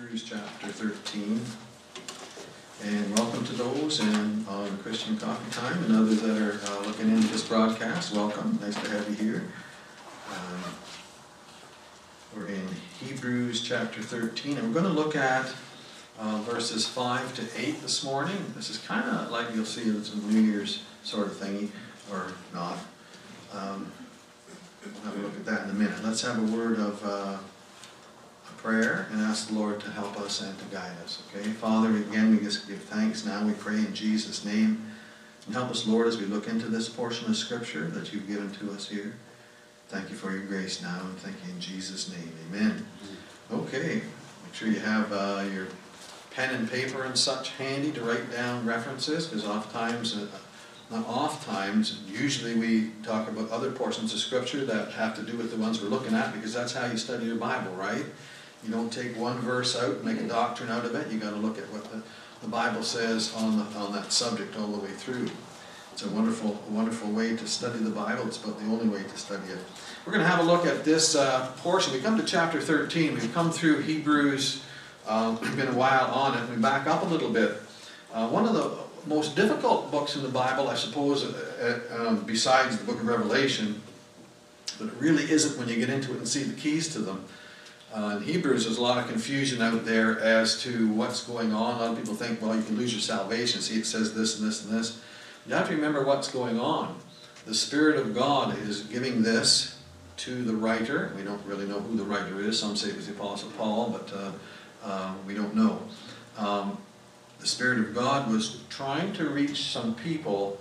Hebrews chapter 13. And welcome to those and on Christian Coffee Time and others that are uh, looking into this broadcast. Welcome. Nice to have you here. Um, we're in Hebrews chapter 13, and we're going to look at uh, verses 5 to 8 this morning. This is kind of like you'll see it's a New Year's sort of thingy, or not. Um, we'll have a look at that in a minute. Let's have a word of. Uh, prayer and ask the Lord to help us and to guide us. Okay, Father, again, we just give thanks now. We pray in Jesus' name. And help us, Lord, as we look into this portion of Scripture that you've given to us here. Thank you for your grace now, and thank you in Jesus' name. Amen. Okay, make sure you have uh, your pen and paper and such handy to write down references, because oftentimes, uh, not oft times, usually we talk about other portions of Scripture that have to do with the ones we're looking at, because that's how you study your Bible, right? You don't take one verse out and make a doctrine out of it. You got to look at what the, the Bible says on the, on that subject all the way through. It's a wonderful, wonderful way to study the Bible. It's about the only way to study it. We're going to have a look at this uh, portion. We come to chapter 13. We've come through Hebrews. Uh, we've been a while on it. We back up a little bit. Uh, one of the most difficult books in the Bible, I suppose, uh, uh, um, besides the book of Revelation, but it really isn't when you get into it and see the keys to them. Uh, in Hebrews, there's a lot of confusion out there as to what's going on. A lot of people think, well, you can lose your salvation. See, it says this and this and this. You have to remember what's going on. The Spirit of God is giving this to the writer. We don't really know who the writer is. Some say it was the Apostle Paul, but uh, uh, we don't know. Um, the Spirit of God was trying to reach some people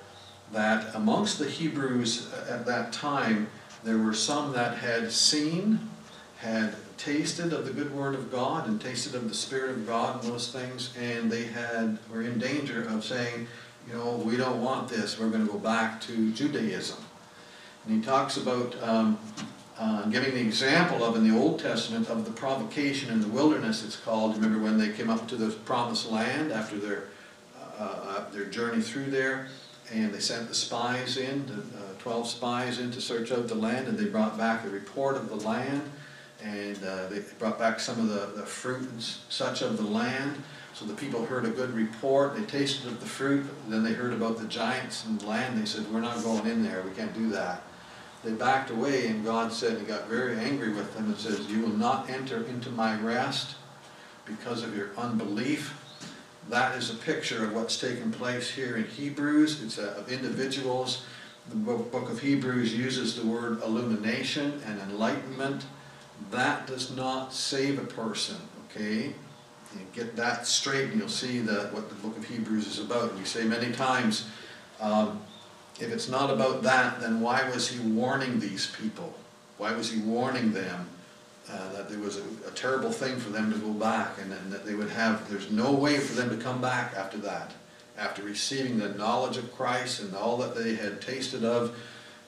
that amongst the Hebrews at that time, there were some that had seen, had tasted of the good word of God and tasted of the Spirit of God and those things, and they had were in danger of saying, you know, we don't want this. We're going to go back to Judaism. And he talks about um, uh, giving the example of in the Old Testament of the provocation in the wilderness. It's called. Remember when they came up to the promised land after their uh, uh, their journey through there, and they sent the spies in, the, uh, twelve spies in to search out the land, and they brought back a report of the land and uh, they brought back some of the, the fruit and such of the land. So the people heard a good report. They tasted of the fruit. Then they heard about the giants and the land. They said, "We're not going in there. We can't do that." They backed away, and God said, He got very angry with them and says, "You will not enter into my rest because of your unbelief." That is a picture of what's taking place here in Hebrews. It's a, of individuals. The book of Hebrews uses the word illumination and enlightenment that does not save a person, okay? You get that straight and you'll see that what the book of Hebrews is about. We say many times, um, if it's not about that, then why was he warning these people? Why was he warning them uh, that there was a, a, terrible thing for them to go back and, and that they would have, there's no way for them to come back after that, after receiving the knowledge of Christ and all that they had tasted of,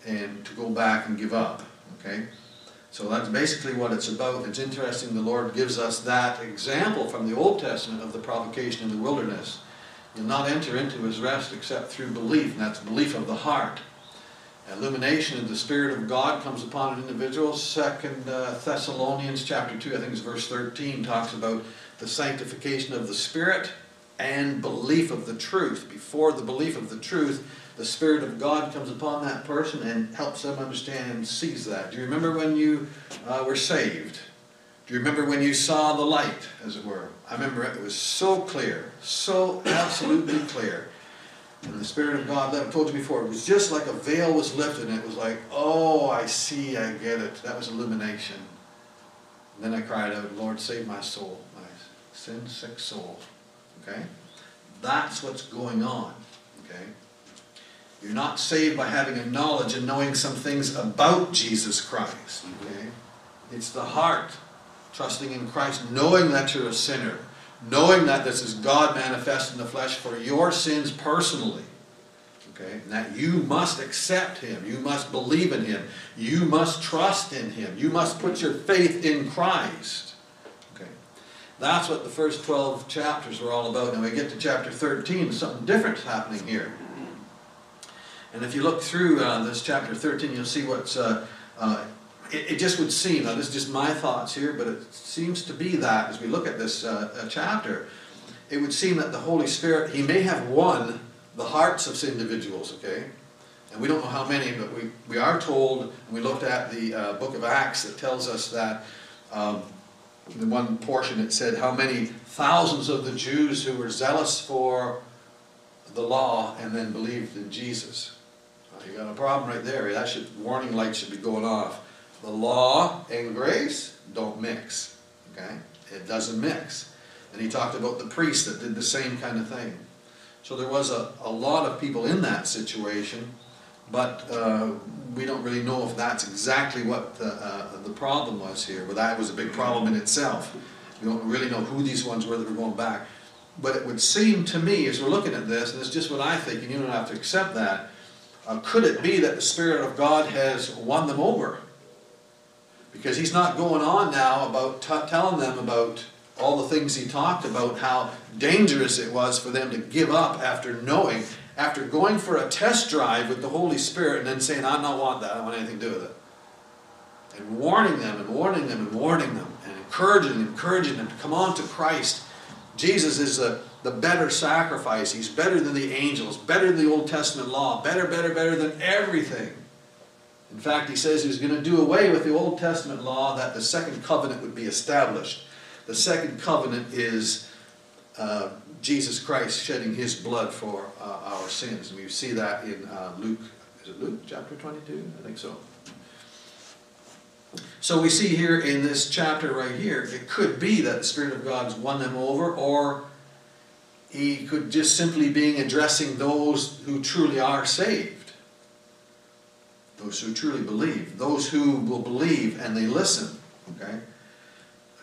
and to go back and give up, okay? So that's basically what it's about. It's interesting the Lord gives us that example from the Old Testament of the provocation in the wilderness. You'll not enter into his rest except through belief, and that's belief of the heart. Illumination of the Spirit of God comes upon an individual. Second uh, Thessalonians chapter 2, I think it's verse 13, talks about the sanctification of the Spirit and belief of the truth. Before the belief of the truth, the Spirit of God comes upon that person and helps them understand and sees that. Do you remember when you uh, were saved? Do you remember when you saw the light, as it were? I remember it, was so clear, so absolutely clear. And the Spirit of God, that I told you before, it was just like a veil was lifted, and it was like, oh, I see, I get it. That was illumination. And then I cried out, Lord, save my soul, my sin-sick soul. Okay? That's what's going on. Okay? You're not saved by having a knowledge and knowing some things about Jesus Christ. Okay? It's the heart, trusting in Christ, knowing that you're a sinner, knowing that this is God manifest in the flesh for your sins personally. Okay? And that you must accept Him. You must believe in Him. You must trust in Him. You must put your faith in Christ. Okay? That's what the first 12 chapters were all about. Now we get to chapter 13, something different's happening here. And if you look through uh, this chapter 13, you'll see what's uh, uh, it, it just would seem, now this is just my thoughts here, but it seems to be that as we look at this uh, uh, chapter, it would seem that the Holy Spirit, He may have won the hearts of individuals, okay? And we don't know how many, but we, we are told, and we looked at the uh, book of Acts that tells us that um, in one portion it said how many thousands of the Jews who were zealous for the law and then believed in Jesus. You got a problem right there. That should warning light should be going off. The law and grace don't mix. Okay? It doesn't mix. And he talked about the priests that did the same kind of thing. So there was a, a lot of people in that situation, but uh, we don't really know if that's exactly what the, uh, the problem was here. But that was a big problem in itself. We don't really know who these ones were that were going back. But it would seem to me, as we're looking at this, and it's just what I think, and you don't have to accept that, uh, could it be that the Spirit of God has won them over? Because he's not going on now about telling them about all the things he talked about, how dangerous it was for them to give up after knowing, after going for a test drive with the Holy Spirit and then saying, I don't want that, I don't want anything to do with it. And warning them and warning them and warning them and encouraging encouraging them to come on to Christ. Jesus is the, the better sacrifice. He's better than the angels, better than the Old Testament law, better, better, better than everything. In fact, he says he's going to do away with the Old Testament law that the second covenant would be established. The second covenant is uh, Jesus Christ shedding his blood for uh, our sins. And we see that in uh, Luke, is it Luke chapter 22? I think so. So we see here in this chapter right here, it could be that the Spirit of God has won them over, or he could just simply being addressing those who truly are saved. Those who truly believe. Those who will believe and they listen. Okay?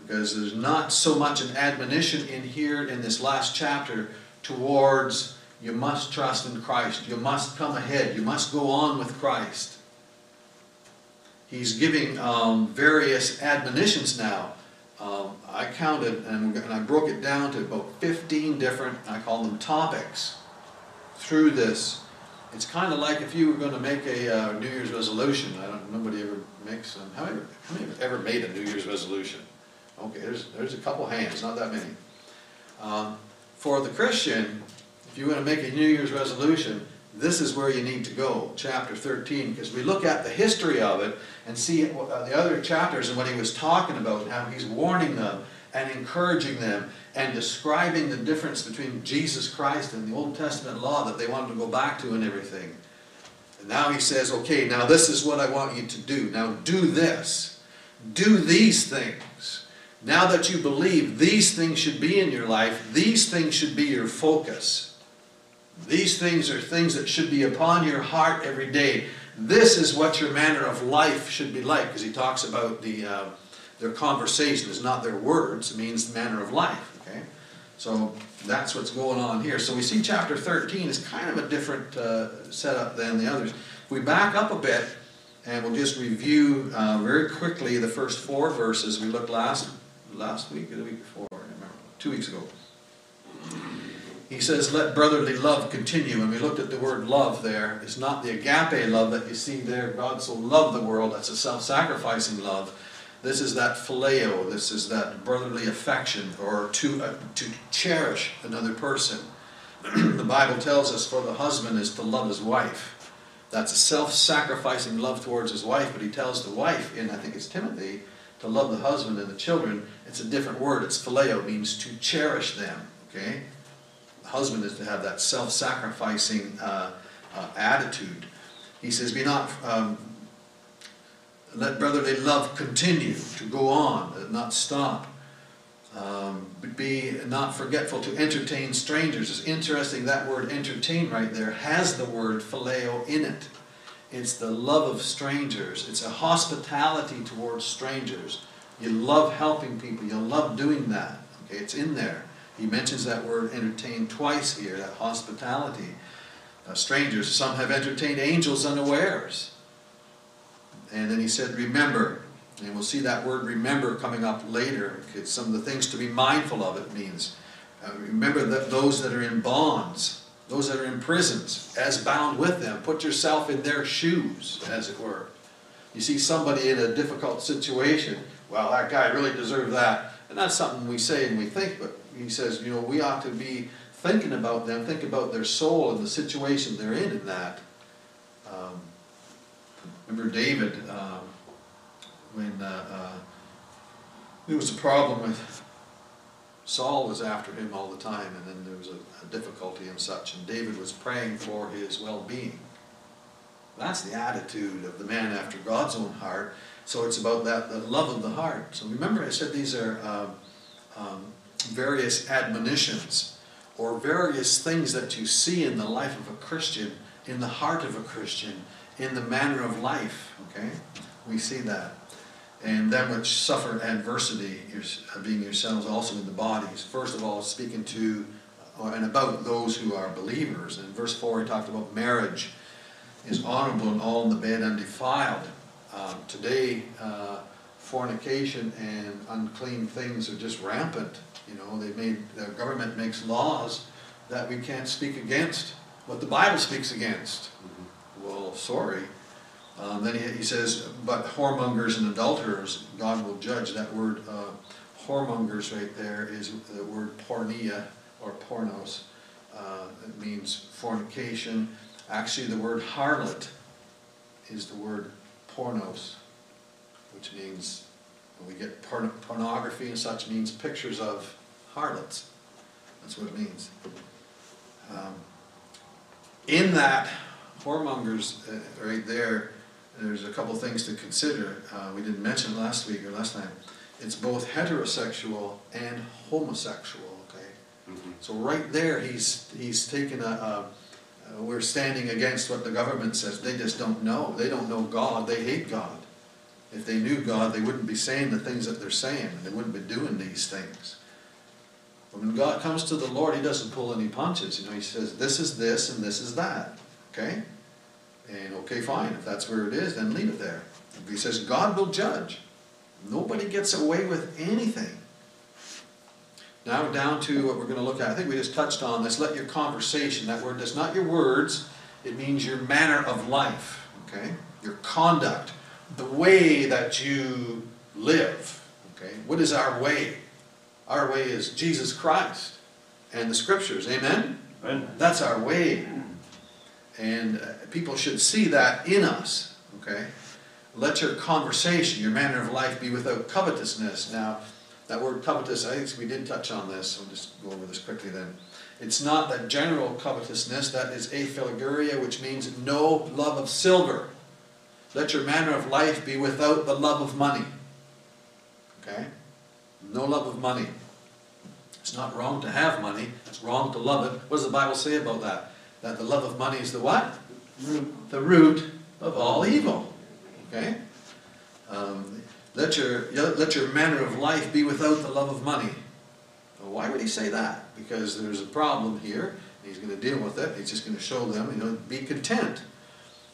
because there's not so much an admonition in here in this last chapter towards you must trust in Christ, you must come ahead, you must go on with Christ. He's giving um, various admonitions now. Um, I counted and, and I broke it down to about 15 different, I call them topics, through this. It's kind of like if you were going to make a uh, New Year's resolution. I don't. Nobody ever makes them. How many, how many ever made a New Year's resolution? Okay, there's, there's a couple hands, not that many. Um, for the Christian, if you want to make a New Year's resolution, this is where you need to go, chapter 13, because we look at the history of it and see uh, the other chapters and what he was talking about, and how he's warning them and encouraging them and describing the difference between Jesus Christ and the Old Testament law that they wanted to go back to and everything. And now he says, okay, now this is what I want you to do. Now do this. Do these things. Now that you believe these things should be in your life, these things should be your focus. These things are things that should be upon your heart every day. This is what your manner of life should be like, because he talks about the uh, their conversation is not their words, it means manner of life. Okay, so that's what's going on here. So we see chapter 13 is kind of a different uh, setup than the others. If we back up a bit, and we'll just review uh, very quickly the first four verses we looked last last week or the week before, I remember, two weeks ago. He says, let brotherly love continue. And we looked at the word love there. It's not the agape love that you see there. God so loved the world. That's a self-sacrificing love. This is that phileo. This is that brotherly affection or to, uh, to cherish another person. the Bible tells us for the husband is to love his wife. That's a self-sacrificing love towards his wife. But he tells the wife in, I think it's Timothy, to love the husband and the children, it's a different word. It's phileo, means to cherish them. Okay? Husband is to have that self-sacrificing uh, uh, attitude. He says, be not, um, let brotherly love continue, to go on, not stop. Um, be not forgetful to entertain strangers. It's interesting that word entertain right there has the word phileo in it. It's the love of strangers. It's a hospitality towards strangers. You love helping people. You love doing that. Okay, it's in there. He mentions that word entertain twice here, that hospitality. Uh, strangers, some have entertained angels unawares. And then he said, remember. And we'll see that word remember coming up later. It's some of the things to be mindful of, it means. Uh, remember that those that are in bonds those that are in prisons, as bound with them. Put yourself in their shoes, as it were. You see somebody in a difficult situation, well, that guy really deserved that. And that's something we say and we think, but he says, you know, we ought to be thinking about them, think about their soul and the situation they're in in that. Um, remember David, um, when uh, uh, there was a problem with Saul was after him all the time, and then there was a, a difficulty and such, and David was praying for his well-being. That's the attitude of the man after God's own heart. So it's about that the love of the heart. So remember, I said these are um, um, various admonitions or various things that you see in the life of a Christian, in the heart of a Christian, in the manner of life. Okay, we see that and them which suffer adversity, being yourselves also in the bodies. First of all, speaking to uh, and about those who are believers. In verse 4, he talked about marriage is honorable and all in the bed undefiled. Um, today, uh, fornication and unclean things are just rampant. You know, they made the government makes laws that we can't speak against what the Bible speaks against. Mm-hmm. Well, sorry. Um, then he, he, says, but whoremongers and adulterers, God will judge. That word uh, whoremongers right there is the word porneia or pornos. Uh, it means fornication. Actually, the word harlot is the word pornos, which means we get porn pornography and such means pictures of harlots. That's what it means. Um, in that, whoremongers uh, right there, there's a couple things to consider. Uh, we didn't mention last week or last time. It's both heterosexual and homosexual. Okay, mm -hmm. so right there, he's he's taken a, a, a. We're standing against what the government says. They just don't know. They don't know God. They hate God. If they knew God, they wouldn't be saying the things that they're saying, and they wouldn't be doing these things. When God comes to the Lord, He doesn't pull any punches. You know, He says, "This is this, and this is that." Okay. And okay, fine, if that's where it is, then leave it there. He says God will judge, nobody gets away with anything. Now down to what we're going to look at. I think we just touched on this. Let your conversation, that word does not your words, it means your manner of life, okay? Your conduct, the way that you live, okay? What is our way? Our way is Jesus Christ and the scriptures, amen? amen. That's our way. And uh, people should see that in us, okay? Let your conversation, your manner of life be without covetousness. Now, that word covetous, I think we did touch on this. I'll just go over this quickly then. It's not that general covetousness, that is aphilarguria, which means no love of silver. Let your manner of life be without the love of money. Okay? No love of money. It's not wrong to have money. It's wrong to love it. What does the Bible say about that? that the love of money is the what? Root. The root of all evil. Okay? Um, let, your, let your manner of life be without the love of money. Well, why would he say that? Because there's a problem here. He's going to deal with it. He's just going to show them, you know, be content.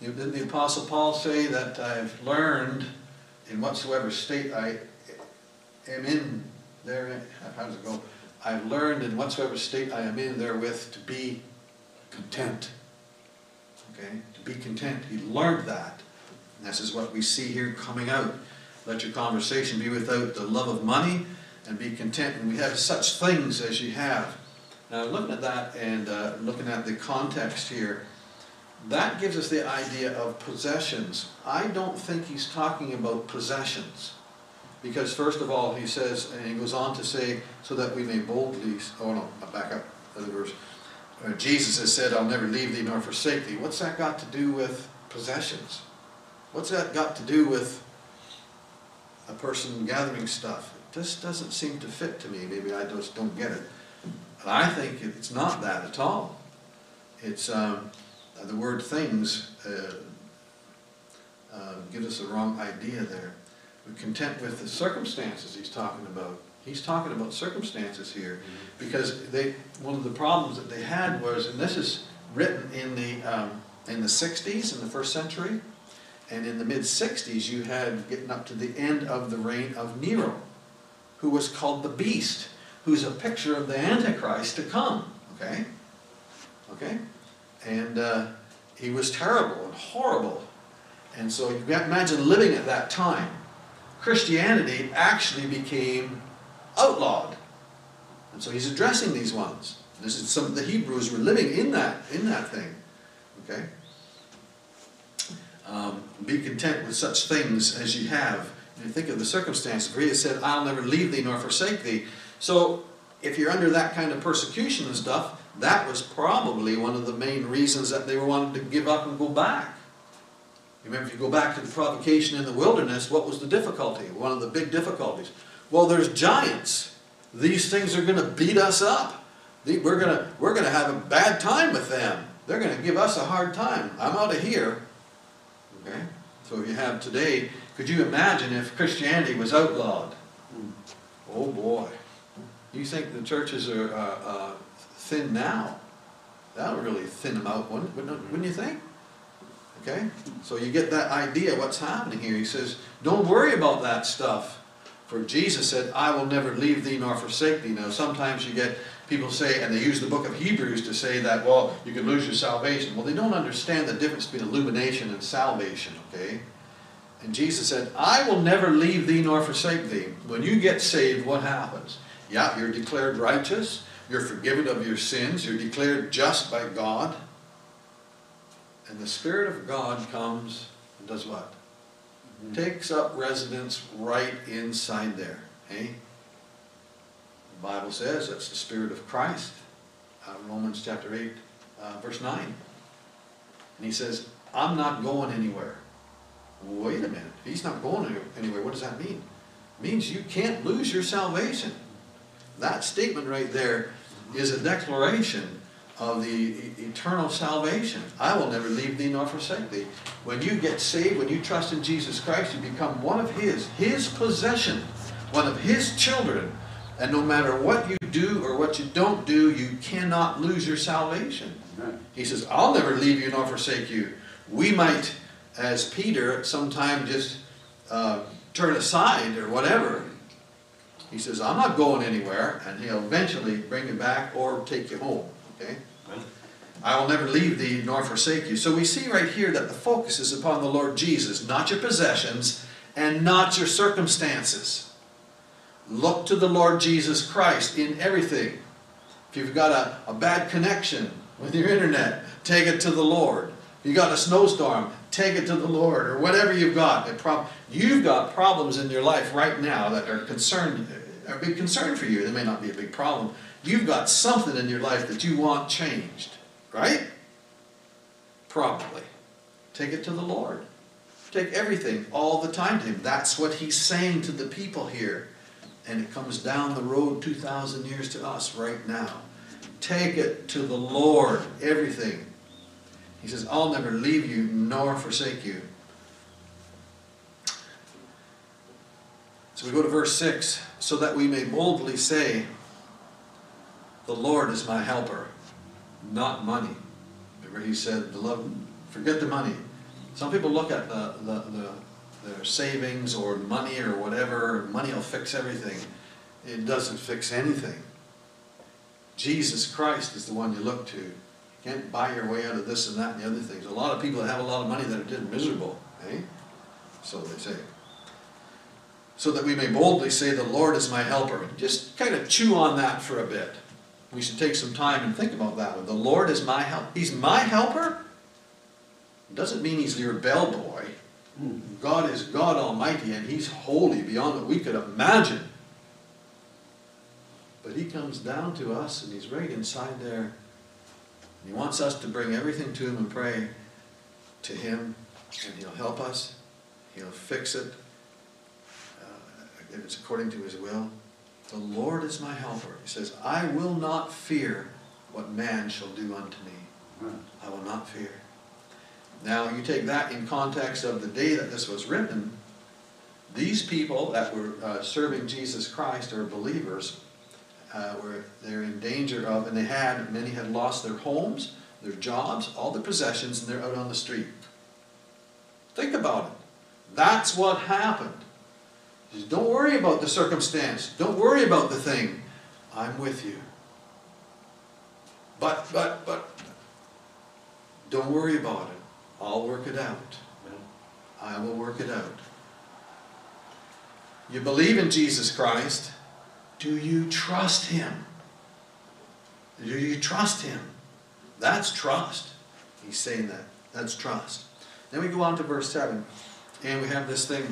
Didn't the Apostle Paul say that I've learned in whatsoever state I am in there, how does it go? I've learned in whatsoever state I am in therewith to be content. Okay? To be content. He learned that. And this is what we see here coming out. Let your conversation be without the love of money and be content. And we have such things as you have. Now, looking at that and uh, looking at the context here, that gives us the idea of possessions. I don't think he's talking about possessions. Because first of all, he says, and he goes on to say, so that we may boldly, oh no, I'll back up, other verse. Uh, Jesus has said, I'll never leave thee nor forsake thee. What's that got to do with possessions? What's that got to do with a person gathering stuff? It just doesn't seem to fit to me. Maybe I just don't get it. But I think it's not that at all. It's um, the word things uh, uh, gives us a wrong idea there. Content with the circumstances he's talking about. He's talking about circumstances here because they one of the problems that they had was, and this is written in the um, in the 60s in the first century, and in the mid 60s you had getting up to the end of the reign of Nero, who was called the Beast, who's a picture of the Antichrist to come. Okay, okay, and uh, he was terrible and horrible, And so you can imagine living at that time. Christianity actually became outlawed. And so he's addressing these ones. This is some of the Hebrews were living in that in that thing. Okay? Um, be content with such things as you have. And think of the circumstances where he said, I'll never leave thee nor forsake thee. So if you're under that kind of persecution and stuff, that was probably one of the main reasons that they wanted to give up and go back. Remember, if you go back to the provocation in the wilderness, what was the difficulty? One of the big difficulties. Well, there's giants. These things are going to beat us up. We're going to, we're going to have a bad time with them. They're going to give us a hard time. I'm out of here. Okay? So if you have today, could you imagine if Christianity was outlawed? Oh boy. You think the churches are uh, uh, thin now? That would really thin them out, wouldn't, wouldn't you think? Okay? So you get that idea what's happening here. He says, don't worry about that stuff. For Jesus said, I will never leave thee nor forsake thee. Now sometimes you get people say, and they use the book of Hebrews to say that, well, you can lose your salvation. Well, they don't understand the difference between illumination and salvation, okay? And Jesus said, I will never leave thee nor forsake thee. When you get saved, what happens? Yeah, you're declared righteous. You're forgiven of your sins. You're declared just by God. And the Spirit of God comes and does what? Mm -hmm. Takes up residence right inside there. Eh? The Bible says that's the Spirit of Christ. Uh, Romans chapter 8, uh, verse 9. And he says, I'm not going anywhere. Wait a minute. He's not going anywhere, what does that mean? It means you can't lose your salvation. That statement right there is a declaration of the eternal salvation. I will never leave thee nor forsake thee. When you get saved, when you trust in Jesus Christ, you become one of His, His possession, one of His children. And no matter what you do or what you don't do, you cannot lose your salvation. He says, I'll never leave you nor forsake you. We might, as Peter, at some time just uh, turn aside or whatever. He says, I'm not going anywhere, and he'll eventually bring you back or take you home. Okay? I will never leave thee nor forsake you. So we see right here that the focus is upon the Lord Jesus, not your possessions and not your circumstances. Look to the Lord Jesus Christ in everything. If you've got a, a bad connection with your internet, take it to the Lord. If you've got a snowstorm, take it to the Lord. Or whatever you've got. You've got problems in your life right now that are concerned, are a big concern for you. They may not be a big problem, You've got something in your life that you want changed, right? Probably. Take it to the Lord. Take everything all the time to Him. That's what He's saying to the people here. And it comes down the road 2,000 years to us right now. Take it to the Lord, everything. He says, I'll never leave you nor forsake you. So we go to verse 6 so that we may boldly say, the Lord is my helper, not money. Remember he said, beloved, forget the money. Some people look at the, the, the, their savings or money or whatever, money will fix everything. It doesn't fix anything. Jesus Christ is the one you look to. You can't buy your way out of this and that and the other things. A lot of people that have a lot of money that are just miserable. Eh? So they say. So that we may boldly say, the Lord is my helper. Just kind of chew on that for a bit we should take some time and think about that one. The Lord is my help. He's my helper? Doesn't mean he's your bellboy. God is God Almighty and he's holy beyond what we could imagine. But he comes down to us and he's right inside there. He wants us to bring everything to him and pray to him and he'll help us. He'll fix it uh, if it's according to his will. The Lord is my helper. He says, I will not fear what man shall do unto me. I will not fear. Now, you take that in context of the day that this was written, these people that were uh, serving Jesus Christ or believers uh, were they're in danger of, and they had, many had lost their homes, their jobs, all their possessions, and they're out on the street. Think about it. That's what happened. Says, Don't worry about the circumstance. Don't worry about the thing. I'm with you. But, but, but, don't worry about it. I'll work it out. I will work it out. You believe in Jesus Christ. Do you trust Him? Do you trust Him? That's trust. He's saying that. That's trust. Then we go on to verse 7, and we have this thing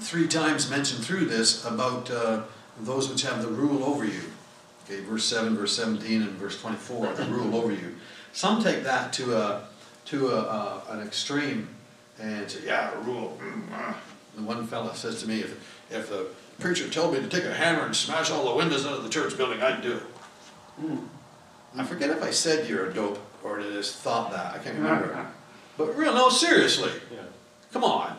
three times mentioned through this about uh, those which have the rule over you. Okay, verse 7, verse 17, and verse 24, the rule over you. Some take that to a to a, uh, an extreme and say, yeah, rule. Mm, ah. The one fellow says to me, if, if the preacher told me to take a hammer and smash all the windows out of the church building, I'd do it. Mm. I forget if I said you're a dope or I just thought that. I can't remember. But real, no, seriously. Yeah. Come on.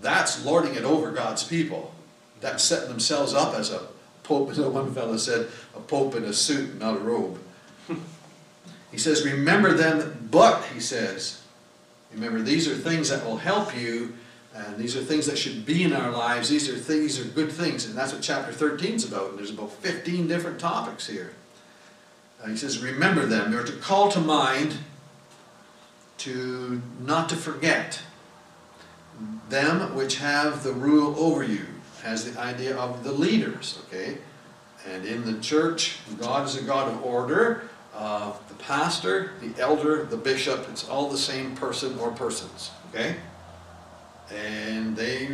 That's lording it over God's people. That's setting themselves up as a pope, as one fellow said, a pope in a suit, not a robe. he says, remember them, but, he says, remember, these are things that will help you, and these are things that should be in our lives. These are things, are good things, and that's what chapter 13 is about. And there's about 15 different topics here. Uh, he says, remember them. They're to call to mind, to not to forget them which have the rule over you has the idea of the leaders, okay? And in the church, God is a God of order. Uh, the pastor, the elder, the bishop, it's all the same person or persons, okay? And they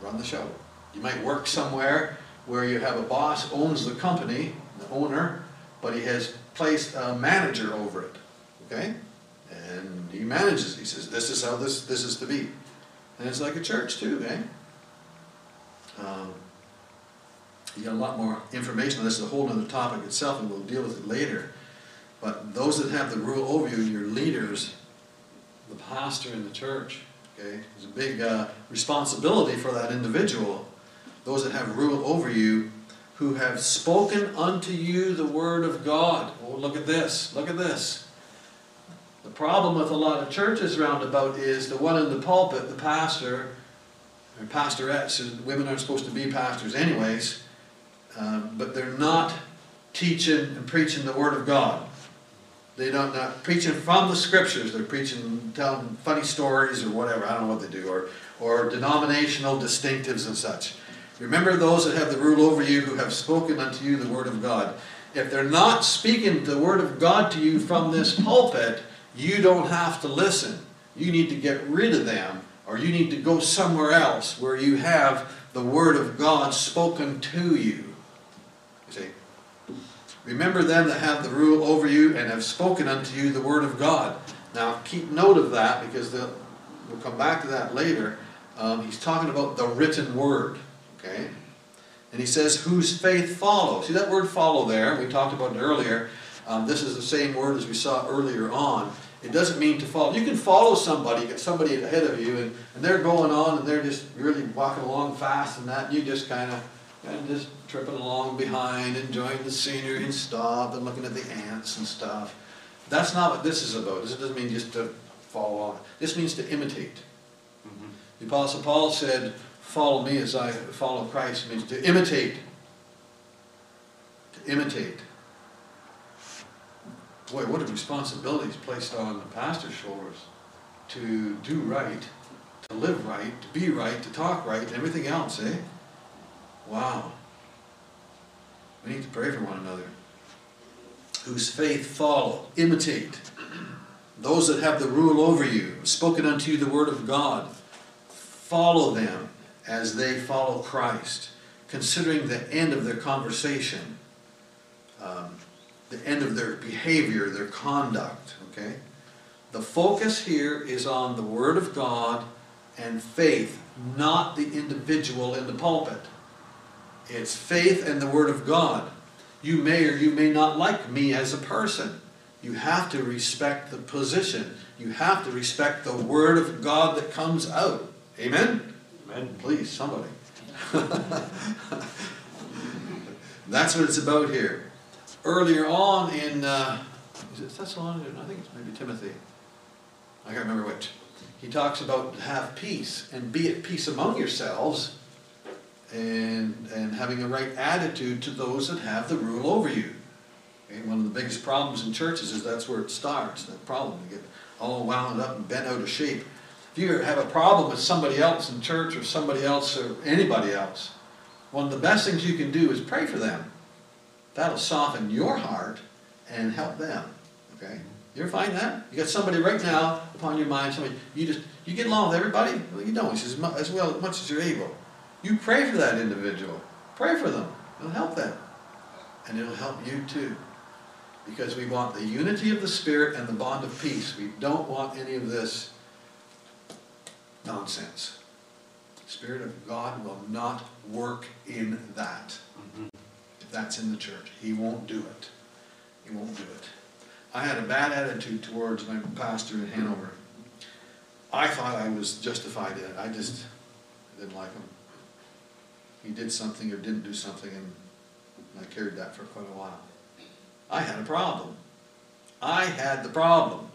run the show. You might work somewhere where you have a boss owns the company, the owner, but he has placed a manager over it, okay? And he manages. He says, this is how this, this is to be. And it's like a church too, eh? Um, you got a lot more information on this, is a whole other topic itself, and we'll deal with it later. But those that have the rule over you, your leaders, the pastor in the church, okay, there's a big uh, responsibility for that individual. Those that have rule over you, who have spoken unto you the word of God. Oh, look at this, look at this. The problem with a lot of churches roundabout is the one in the pulpit, the pastor, or pastorettes, women aren't supposed to be pastors anyways, uh, but they're not teaching and preaching the Word of God. They don't not preaching from the Scriptures. They're preaching, telling funny stories or whatever. I don't know what they do, or or denominational distinctives and such. Remember those that have the rule over you, who have spoken unto you the Word of God. If they're not speaking the Word of God to you from this pulpit, you don't have to listen. You need to get rid of them, or you need to go somewhere else where you have the Word of God spoken to you. You see? Remember them that have the rule over you and have spoken unto you the Word of God. Now, keep note of that because we'll come back to that later. Um, he's talking about the written Word. Okay? And he says, whose faith follows. See that word follow there? We talked about it earlier. Um, this is the same word as we saw earlier on. It doesn't mean to follow. You can follow somebody, get somebody ahead of you, and, and they're going on and they're just really walking along fast and that, and you just kind of and just tripping along behind, enjoying the scenery and stuff, and looking at the ants and stuff. That's not what this is about. This doesn't mean just to follow on. This means to imitate. Mm -hmm. The Apostle Paul said, follow me as I follow Christ, it means to imitate. To imitate. Boy, what a responsibility is placed on the pastor's shoulders to do right, to live right, to be right, to talk right, and everything else, eh? Wow. We need to pray for one another. Whose faith follow, imitate. Those that have the rule over you, spoken unto you the word of God, follow them as they follow Christ, considering the end of their conversation. Um, the end of their behavior, their conduct, okay? The focus here is on the Word of God and faith, not the individual in the pulpit. It's faith and the Word of God. You may or you may not like me as a person. You have to respect the position. You have to respect the Word of God that comes out. Amen? Amen. Please, somebody. That's what it's about here earlier on in, uh, is it Thessalonians? I think it's maybe Timothy. I can't remember which. He talks about have peace and be at peace among yourselves and, and having a right attitude to those that have the rule over you. One of the biggest problems in churches is that's where it starts, that problem. You get all wound up and bent out of shape. If you have a problem with somebody else in church or somebody else or anybody else, one of the best things you can do is pray for them. That'll soften your heart and help them. Okay? You ever find that? You got somebody right now upon your mind, somebody you just you get along with everybody? Well, you don't. He says, as well as much as you're able. You pray for that individual. Pray for them. It'll help them. And it'll help you too. Because we want the unity of the Spirit and the bond of peace. We don't want any of this nonsense. The Spirit of God will not work in that. That's in the church, He won't do it. He won't do it. I had a bad attitude towards my pastor in Hanover. I thought I was justified in it. I just didn't like him. He did something or didn't do something, and I carried that for quite a while. I had a problem. I had the problem.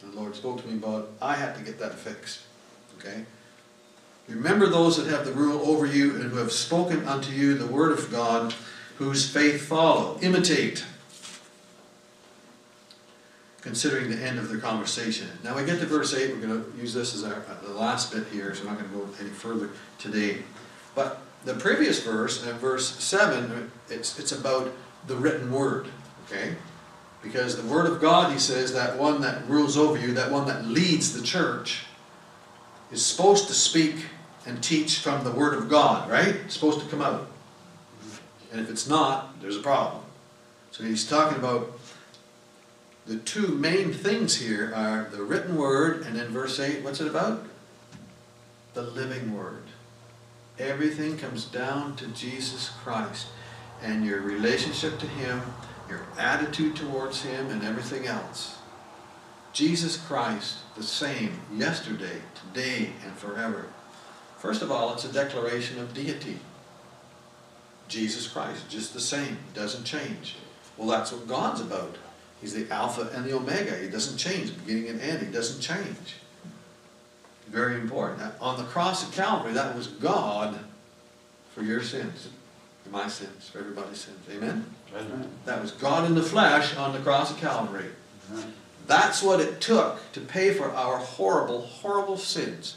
The Lord spoke to me about I had to get that fixed. Okay? Remember those that have the rule over you and who have spoken unto you the word of God, whose faith follow. Imitate considering the end of the conversation. Now we get to verse 8, we're going to use this as our the last bit here, so I'm not going to go any further today. But the previous verse, uh, verse 7, it's, it's about the written word, okay? Because the word of God, he says, that one that rules over you, that one that leads the church, is supposed to speak and teach from the word of God, right? It's supposed to come out. And if it's not, there's a problem. So he's talking about the two main things here are the written word, and then verse 8, what's it about? The living word. Everything comes down to Jesus Christ and your relationship to Him, your attitude towards Him, and everything else. Jesus Christ, the same yesterday, today, and forever. First of all, it's a declaration of deity. Jesus Christ, just the same, doesn't change. Well, that's what God's about. He's the Alpha and the Omega. He doesn't change, beginning and end. He doesn't change. Very important. Now, on the cross of Calvary, that was God for your sins, for my sins, for everybody's sins. Amen? Amen. That was God in the flesh on the cross of Calvary. Amen. That's what it took to pay for our horrible, horrible sins,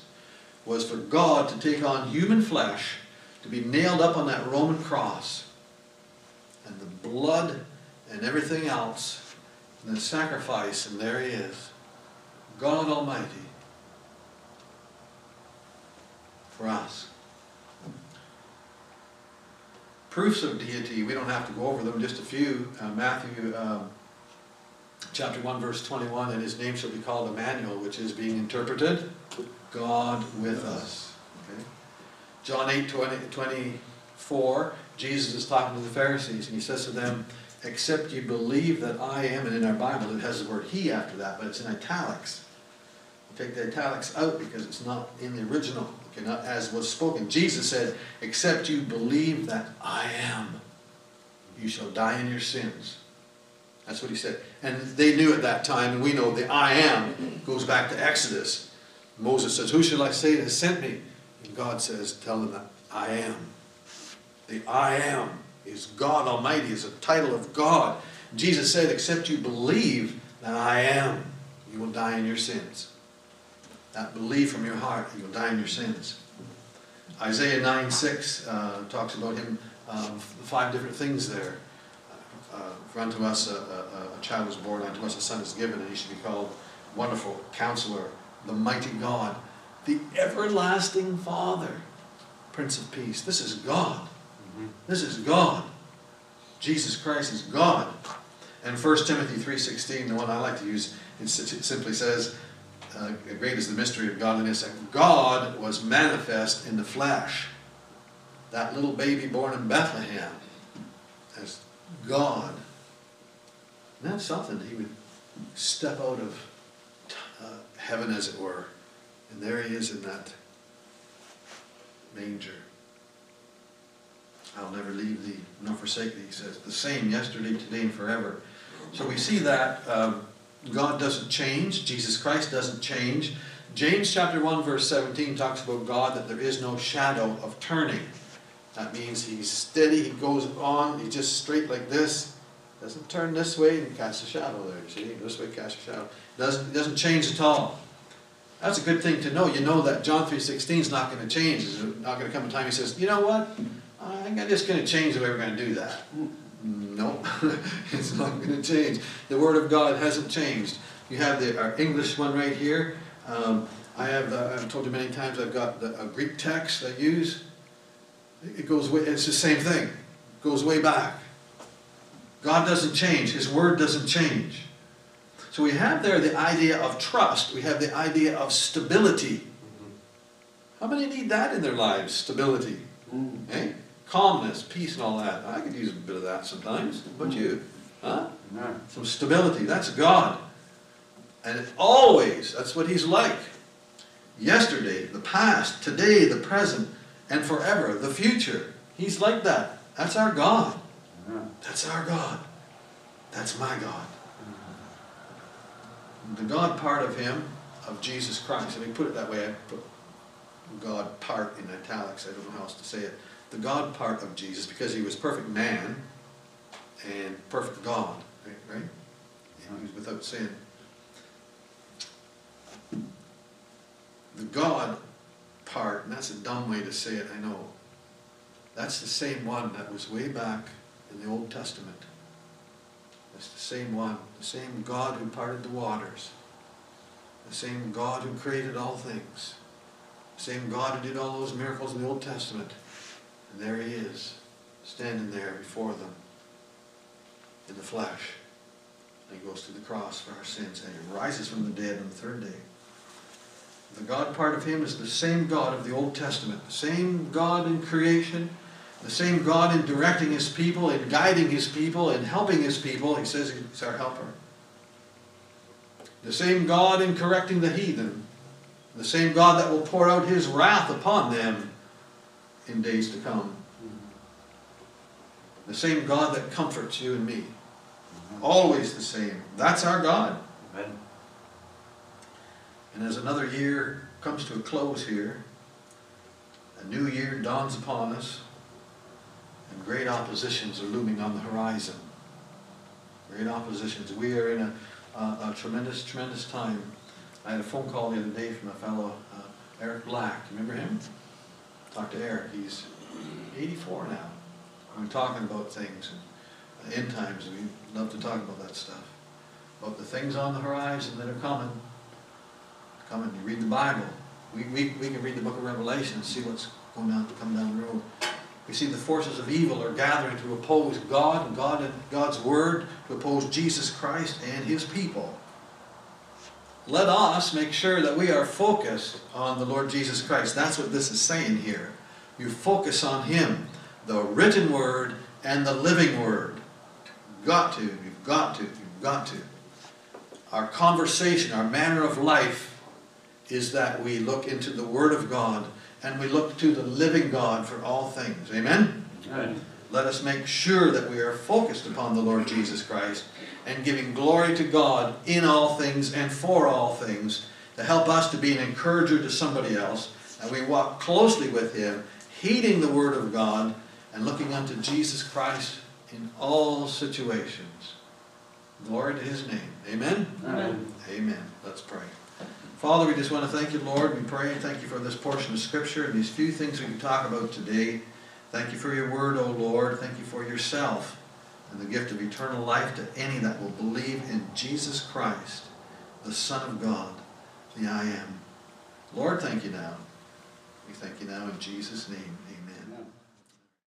was for God to take on human flesh, to be nailed up on that Roman cross. And the blood and everything else and the sacrifice, and there he is, God Almighty, for us. Proofs of deity, we don't have to go over them, just a few. Uh, Matthew um, chapter 1, verse 21, and his name shall be called Emmanuel, which is being interpreted, God with us. Okay? John 8, 20, 24, Jesus is talking to the Pharisees, and he says to them, except you believe that I am, and in our Bible it has the word he after that, but it's in italics. We'll take the italics out because it's not in the original, okay, not as was spoken. Jesus said, except you believe that I am, you shall die in your sins. That's what he said. And they knew at that time, and we know the I am goes back to Exodus. Moses says, Who shall I say has sent me? God says, Tell them that I am. The I am is God Almighty, is a title of God. Jesus said, except you believe that I am, you will die in your sins. That belief from your heart, you will die in your sins. Isaiah 9 6 uh, talks about him, um, five different things there. Uh, for unto us a, a, a, child was born, unto us a son is given, and he should be called Wonderful Counselor, the Mighty God, the Everlasting Father, Prince of Peace. This is God. This is God. Jesus Christ is God. And 1 Timothy 3.16, the one I like to use, it simply says, uh, great is the mystery of godliness, God was manifest in the flesh. That little baby born in Bethlehem as God. And that's something. He would step out of uh, heaven, as it were. And there he is in that manger. I'll never leave thee nor forsake thee, he says. The same yesterday, today, and forever. So we see that um, God doesn't change. Jesus Christ doesn't change. James chapter 1 verse 17 talks about God that there is no shadow of turning. That means he's steady, he goes on, he's just straight like this. Doesn't turn this way and cast a shadow there, you see? This way cast a shadow. Doesn't, doesn't change at all. That's a good thing to know. You know that John 3.16 is not going to change. There's not going to come a time he says, you know what? I'm just going to change the way we're going to do that. No, it's not going to change. The Word of God hasn't changed. You have the, our English one right here. Um, I have, the, I've told you many times, I've got the, a Greek text I use. It goes way, it's the same thing. It goes way back. God doesn't change. His Word doesn't change. So we have there the idea of trust. We have the idea of stability. How many need that in their lives? Stability. Mm. Eh? Calmness, peace, and all that. I could use a bit of that sometimes. About you? Huh? Yeah. Some stability. That's God. And always, that's what He's like. Yesterday, the past, today, the present, and forever, the future. He's like that. That's our God. That's our God. That's my God. The God part of Him, of Jesus Christ, and we put it that way, I put God part in italics, I don't know how else to say it. The God part of Jesus, because He was perfect man and perfect God, right? right? He was without sin. The God part, and that's a dumb way to say it, I know. That's the same one that was way back in the Old Testament. It's the same one, the same God who parted the waters, the same God who created all things, the same God who did all those miracles in the Old Testament. And there he is, standing there before them in the flesh. And he goes to the cross for our sins, and he rises from the dead on the third day. The God part of him is the same God of the Old Testament, the same God in creation, the same God in directing his people, in guiding his people, in helping his people. He says he's our helper. The same God in correcting the heathen. The same God that will pour out his wrath upon them in days to come. The same God that comforts you and me. Always the same. That's our God. Amen. And as another year comes to a close here, a new year dawns upon us, and great oppositions are looming on the horizon. Great oppositions. We are in a, a, a tremendous, tremendous time. I had a phone call the other day from a fellow, uh, Eric Black. Remember him? Talked to Eric. He's 84 now. We're talking about things, and end times, we love to talk about that stuff. About the things on the horizon that are coming come and you read the Bible. We, we, we can read the book of Revelation and see what's going down, come down the road. We see the forces of evil are gathering to oppose God and God and God's word, to oppose Jesus Christ and his people. Let us make sure that we are focused on the Lord Jesus Christ. That's what this is saying here. You focus on him, the written word and the living word. You've got to, you've got to, you've got to. Our conversation, our manner of life is that we look into the Word of God and we look to the living God for all things. Amen? Amen. Let us make sure that we are focused upon the Lord Jesus Christ and giving glory to God in all things and for all things to help us to be an encourager to somebody else. And we walk closely with Him, heeding the Word of God and looking unto Jesus Christ in all situations. Glory to His name. Amen? Amen. Amen. Let's pray. Father, we just want to thank you, Lord. We pray and thank you for this portion of Scripture and these few things we can talk about today. Thank you for your word, O Lord. Thank you for yourself and the gift of eternal life to any that will believe in Jesus Christ, the Son of God, the I am. Lord, thank you now. We thank you now in Jesus' name.